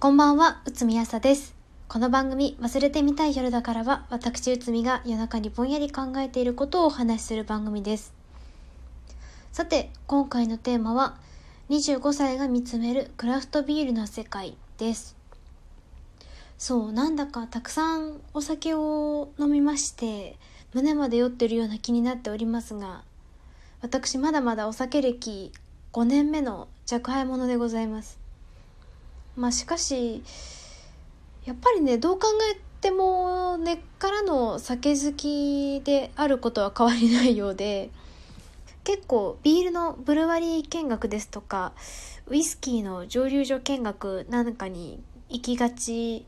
こんばんは、うつみやさです。この番組、忘れてみたい夜だからは、私うつみが夜中にぼんやり考えていることをお話しする番組です。さて、今回のテーマは、25歳が見つめるクラフトビールの世界です。そう、なんだかたくさんお酒を飲みまして、胸まで酔ってるような気になっておりますが、私まだまだお酒歴5年目の若輩者でございます。まあしかしやっぱりねどう考えても根っからの酒好きであることは変わりないようで結構ビールのブルワリー見学ですとかウイスキーの蒸留所見学なんかに行きがち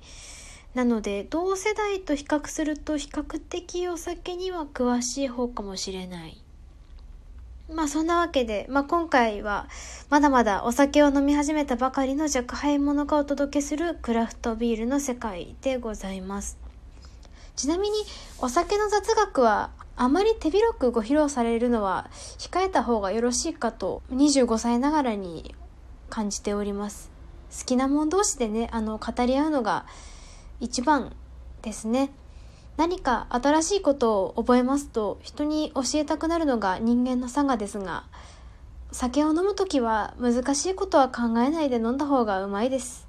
なので同世代と比較すると比較的お酒には詳しい方かもしれない。まあそんなわけで、まあ、今回はまだまだお酒を飲み始めたばかりの若輩者がお届けするクラフトビールの世界でございます。ちなみにお酒の雑学はあまり手広くご披露されるのは控えた方がよろしいかと25歳ながらに感じております。好きなもん同士でね、あの語り合うのが一番ですね。何か新しいことを覚えますと人に教えたくなるのが人間の差がですが酒を飲む時は難しいことは考えないで飲んだ方がうまいです。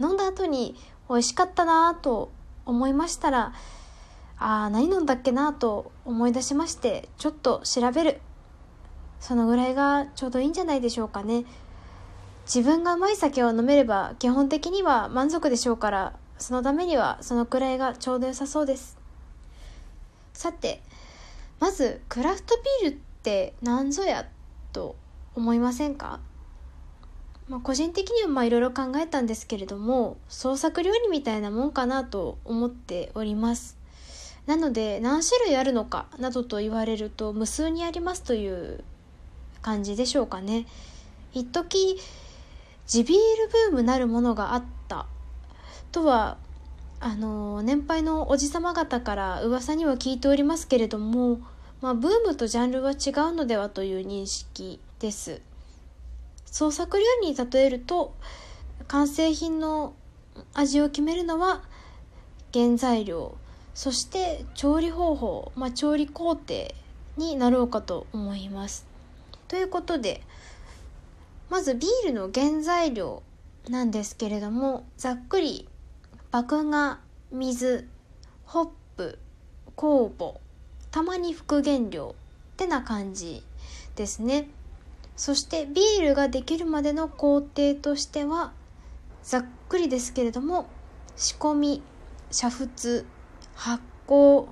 飲んだ後に美味しかったなぁと思いましたらああ何飲んだっけなと思い出しましてちょっと調べる。そのぐらいがちょうどいいんじゃないでしょうかね。自分がうまい酒を飲めれば基本的には満足でしょうからそのためにはそのくらいがちょうど良さそうです。さてまずクラフトビールって何ぞやと思いませんか、まあ、個人的にはまあいろいろ考えたんですけれども創作料理みたいなもんかなと思っております。なので何種類あるのかなどと言われると無数にありますという感じでしょうかね。一時地ビールブームなるものがあっとはあの年配のおじさま方から噂には聞いておりますけれども、まあ、ブームとジャンルは違うのではという認識です。創作料理に例えると完成品の味を決めるのは原材料そして調理方法、まあ、調理工程になろうかと思います。ということでまずビールの原材料なんですけれどもざっくり麦芽水ホップ酵母たまに副原料ってな感じですね。そしてビールができるまでの工程としてはざっくりですけれども仕込み煮沸発酵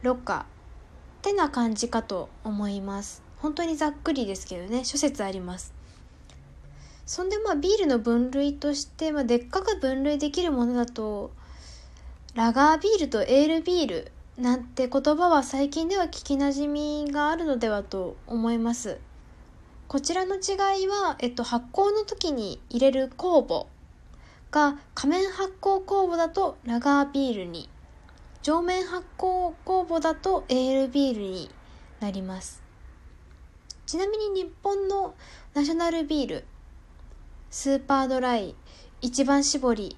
ろ過ってな感じかと思います。本当にざっくりですけどね諸説あります。そんでまあビールの分類として、まあ、でっかく分類できるものだとラガービールとエールビールなんて言葉は最近では聞きなじみがあるのではと思います。こちらの違いは、えっと、発酵の時に入れる酵母が仮面発酵酵母だとラガービールに上面発酵酵母だとエールビールになります。ちなみに日本のナショナルビールスーパードライ一番搾り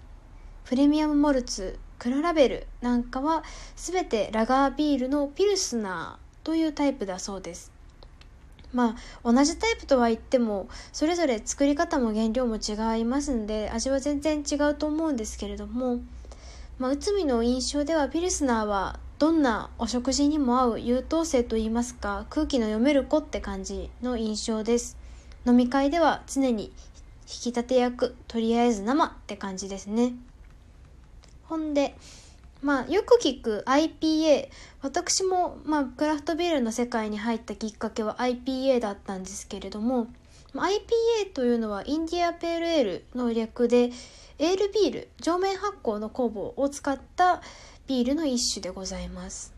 プレミアムモルツ黒ラベルなんかは全てラガービールのピルスナーというタイプだそうです。まあ同じタイプとは言ってもそれぞれ作り方も原料も違いますんで味は全然違うと思うんですけれども、まあ、内海の印象ではピルスナーはどんなお食事にも合う優等生といいますか空気の読める子って感じの印象です。飲み会では常に引き立て役とりあえず生って感じですね。ほんでまあよく聞く IPA 私も、まあ、クラフトビールの世界に入ったきっかけは IPA だったんですけれども IPA というのはインディアペールエールの略でエールビール上面発酵の酵母を使ったビールの一種でございます。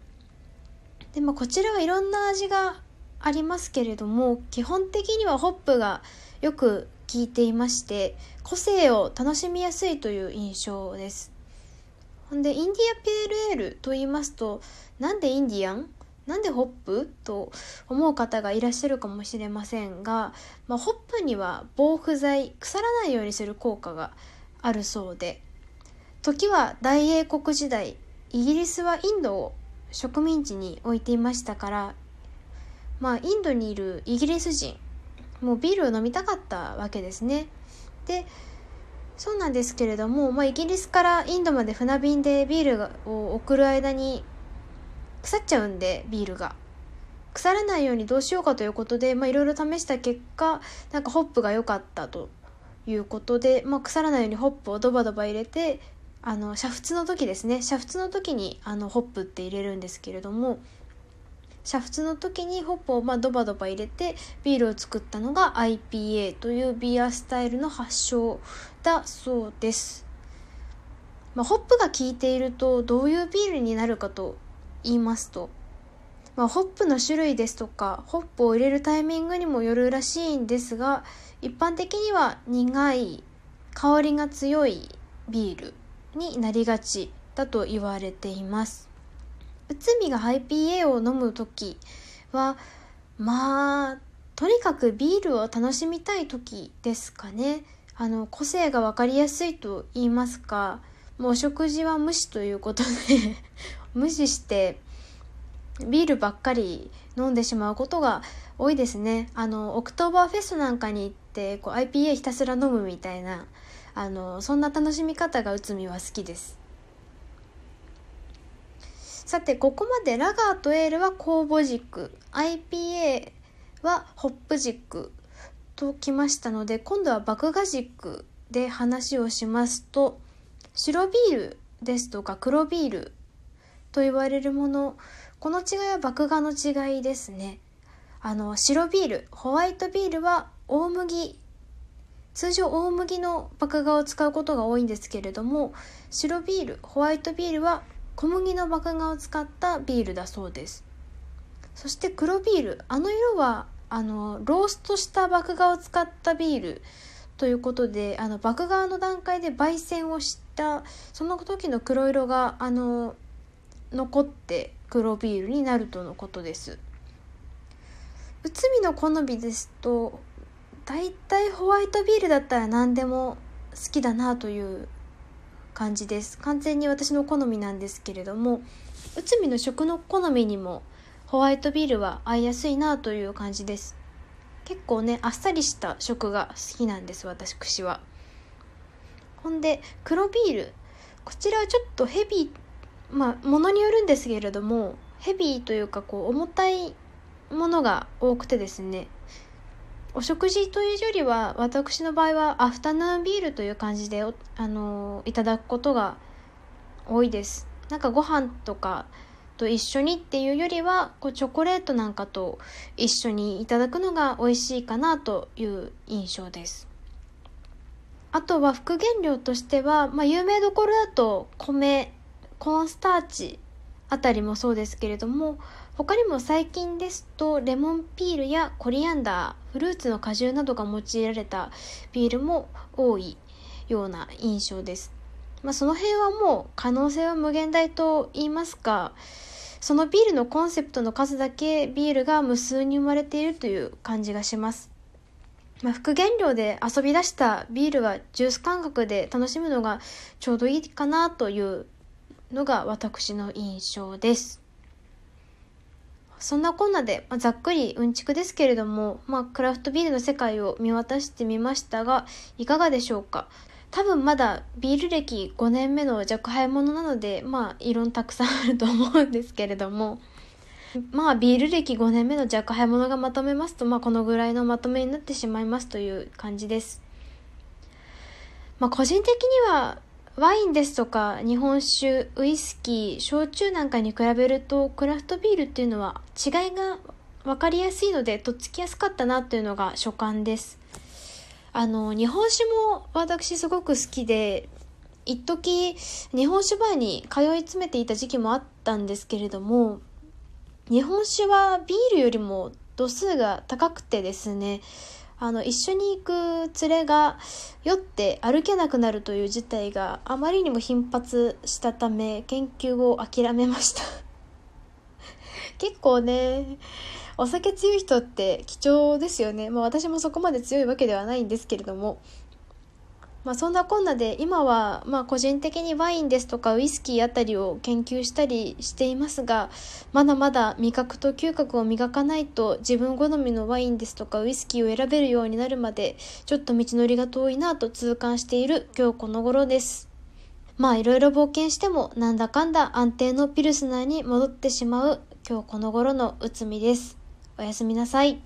で、まあ、こちらはいろんな味がありますけれども基本的にはホップがよく効いていまして個性を楽しみやすいという印象です。ほんでインディアペールエールと言いますとなんでインディアン？なんでホップ？と思う方がいらっしゃるかもしれませんが、まあ、ホップには防腐剤腐らないようにする効果があるそうで時は大英国時代イギリスはインドを植民地に置いていましたからまあインドにいるイギリス人もうビールを飲みたかったわけですね。でそうなんですけれども、まあ、イギリスからインドまで船便でビールを送る間に腐っちゃうんでビールが腐らないようにどうしようかということでいろいろ試した結果なんかホップが良かったということで、まあ、腐らないようにホップをドバドバ入れてあの煮沸の時ですね煮沸の時にあのホップって入れるんですけれども煮沸の時にホップをまあドバドバ入れてビールを作ったのが IPA というビアスタイルの発祥だそうです。まあ、ホップが効いているとどういうビールになるかと言いますと、まあ、ホップの種類ですとかホップを入れるタイミングにもよるらしいんですが一般的には苦い香りが強いビールになりがちだと言われています。内海が IPA を飲む時はまあとにかくビールを楽しみたい時ですかね。あの個性が分かりやすいと言いますかもうお食事は無視ということで 無視してビールばっかり飲んでしまうことが多いですね。あのオクトーバーフェスなんかに行ってこう IPA ひたすら飲むみたいなあのそんな楽しみ方が内海は好きです。さてここまでラガーとエールは酵母軸 IPA はホップ軸ときましたので今度は麦芽軸で話をしますと。白ビールですとか黒ビールと言われるものこの違いは麦芽の違いですね。あの白ビールホワイトビールは大麦。通常大麦の麦芽を使うことが多いんですけれども白ビールホワイトビールは小麦の麦芽を使ったビールだそうです。そして黒ビールあの色はあのローストした麦芽を使ったビールということであの麦芽の段階で焙煎をしたその時の黒色があの残って黒ビールになるとのことです。内海の好みですとだいたいホワイトビールだったら何でも好きだなという感じです。完全に私の好みなんですけれども内海の食の好みにもホワイトビールは合いやすいなという感じです。結構ねあっさりした食が好きなんです私は。ほんで黒ビールこちらはちょっとヘビーまあものによるんですけれどもヘビーというかこう重たいものが多くてですねお食事というよりは私の場合はアフタヌーンビールという感じであのいただくことが多いです。なんかご飯とかと一緒にっていうよりはこうチョコレートなんかと一緒にいただくのが美味しいかなという印象です。あとは副原料としては、まあ、有名どころだと米コーンスターチあたりもそうですけれども他にも最近ですとレモンピールやコリアンダーフルーツの果汁などが用いられたビールも多いような印象です。まあ、その辺はもう可能性は無限大と言いますかそのビールのコンセプトの数だけビールが無数に生まれているという感じがします。まあ、副原料で遊び出したビールはジュース感覚で楽しむのがちょうどいいかなというのが私の印象です。そんなこんなで、まあ、ざっくりうんちくですけれども、まあ、クラフトビールの世界を見渡してみましたが、いかがでしょうか？多分まだビール歴5年目の若輩者なので、まあ、異論たくさんあると思うんですけれども、まあ、ビール歴5年目の若輩者がまとめますと、まあ、このぐらいのまとめになってしまいますという感じです。まあ、個人的には、ワインですとか日本酒ウイスキー焼酎なんかに比べるとクラフトビールっていうのは違いが分かりやすいのでとっつきやすかったなっていうのが所感です。あの日本酒も私すごく好きで一時日本酒バーに通い詰めていた時期もあったんですけれども日本酒はビールよりも度数が高くてですねあの一緒に行く連れが酔って歩けなくなるという事態があまりにも頻発したため研究を諦めました。結構ねお酒強い人って貴重ですよね。まあ私もそこまで強いわけではないんですけれども。まあ、そんなこんなで今はまあ個人的にワインですとかウイスキーあたりを研究したりしていますがまだまだ味覚と嗅覚を磨かないと自分好みのワインですとかウイスキーを選べるようになるまでちょっと道のりが遠いなと痛感している今日この頃です。まあいろいろ冒険してもなんだかんだ安定のピルスナーに戻ってしまう今日この頃のうつみです。おやすみなさい。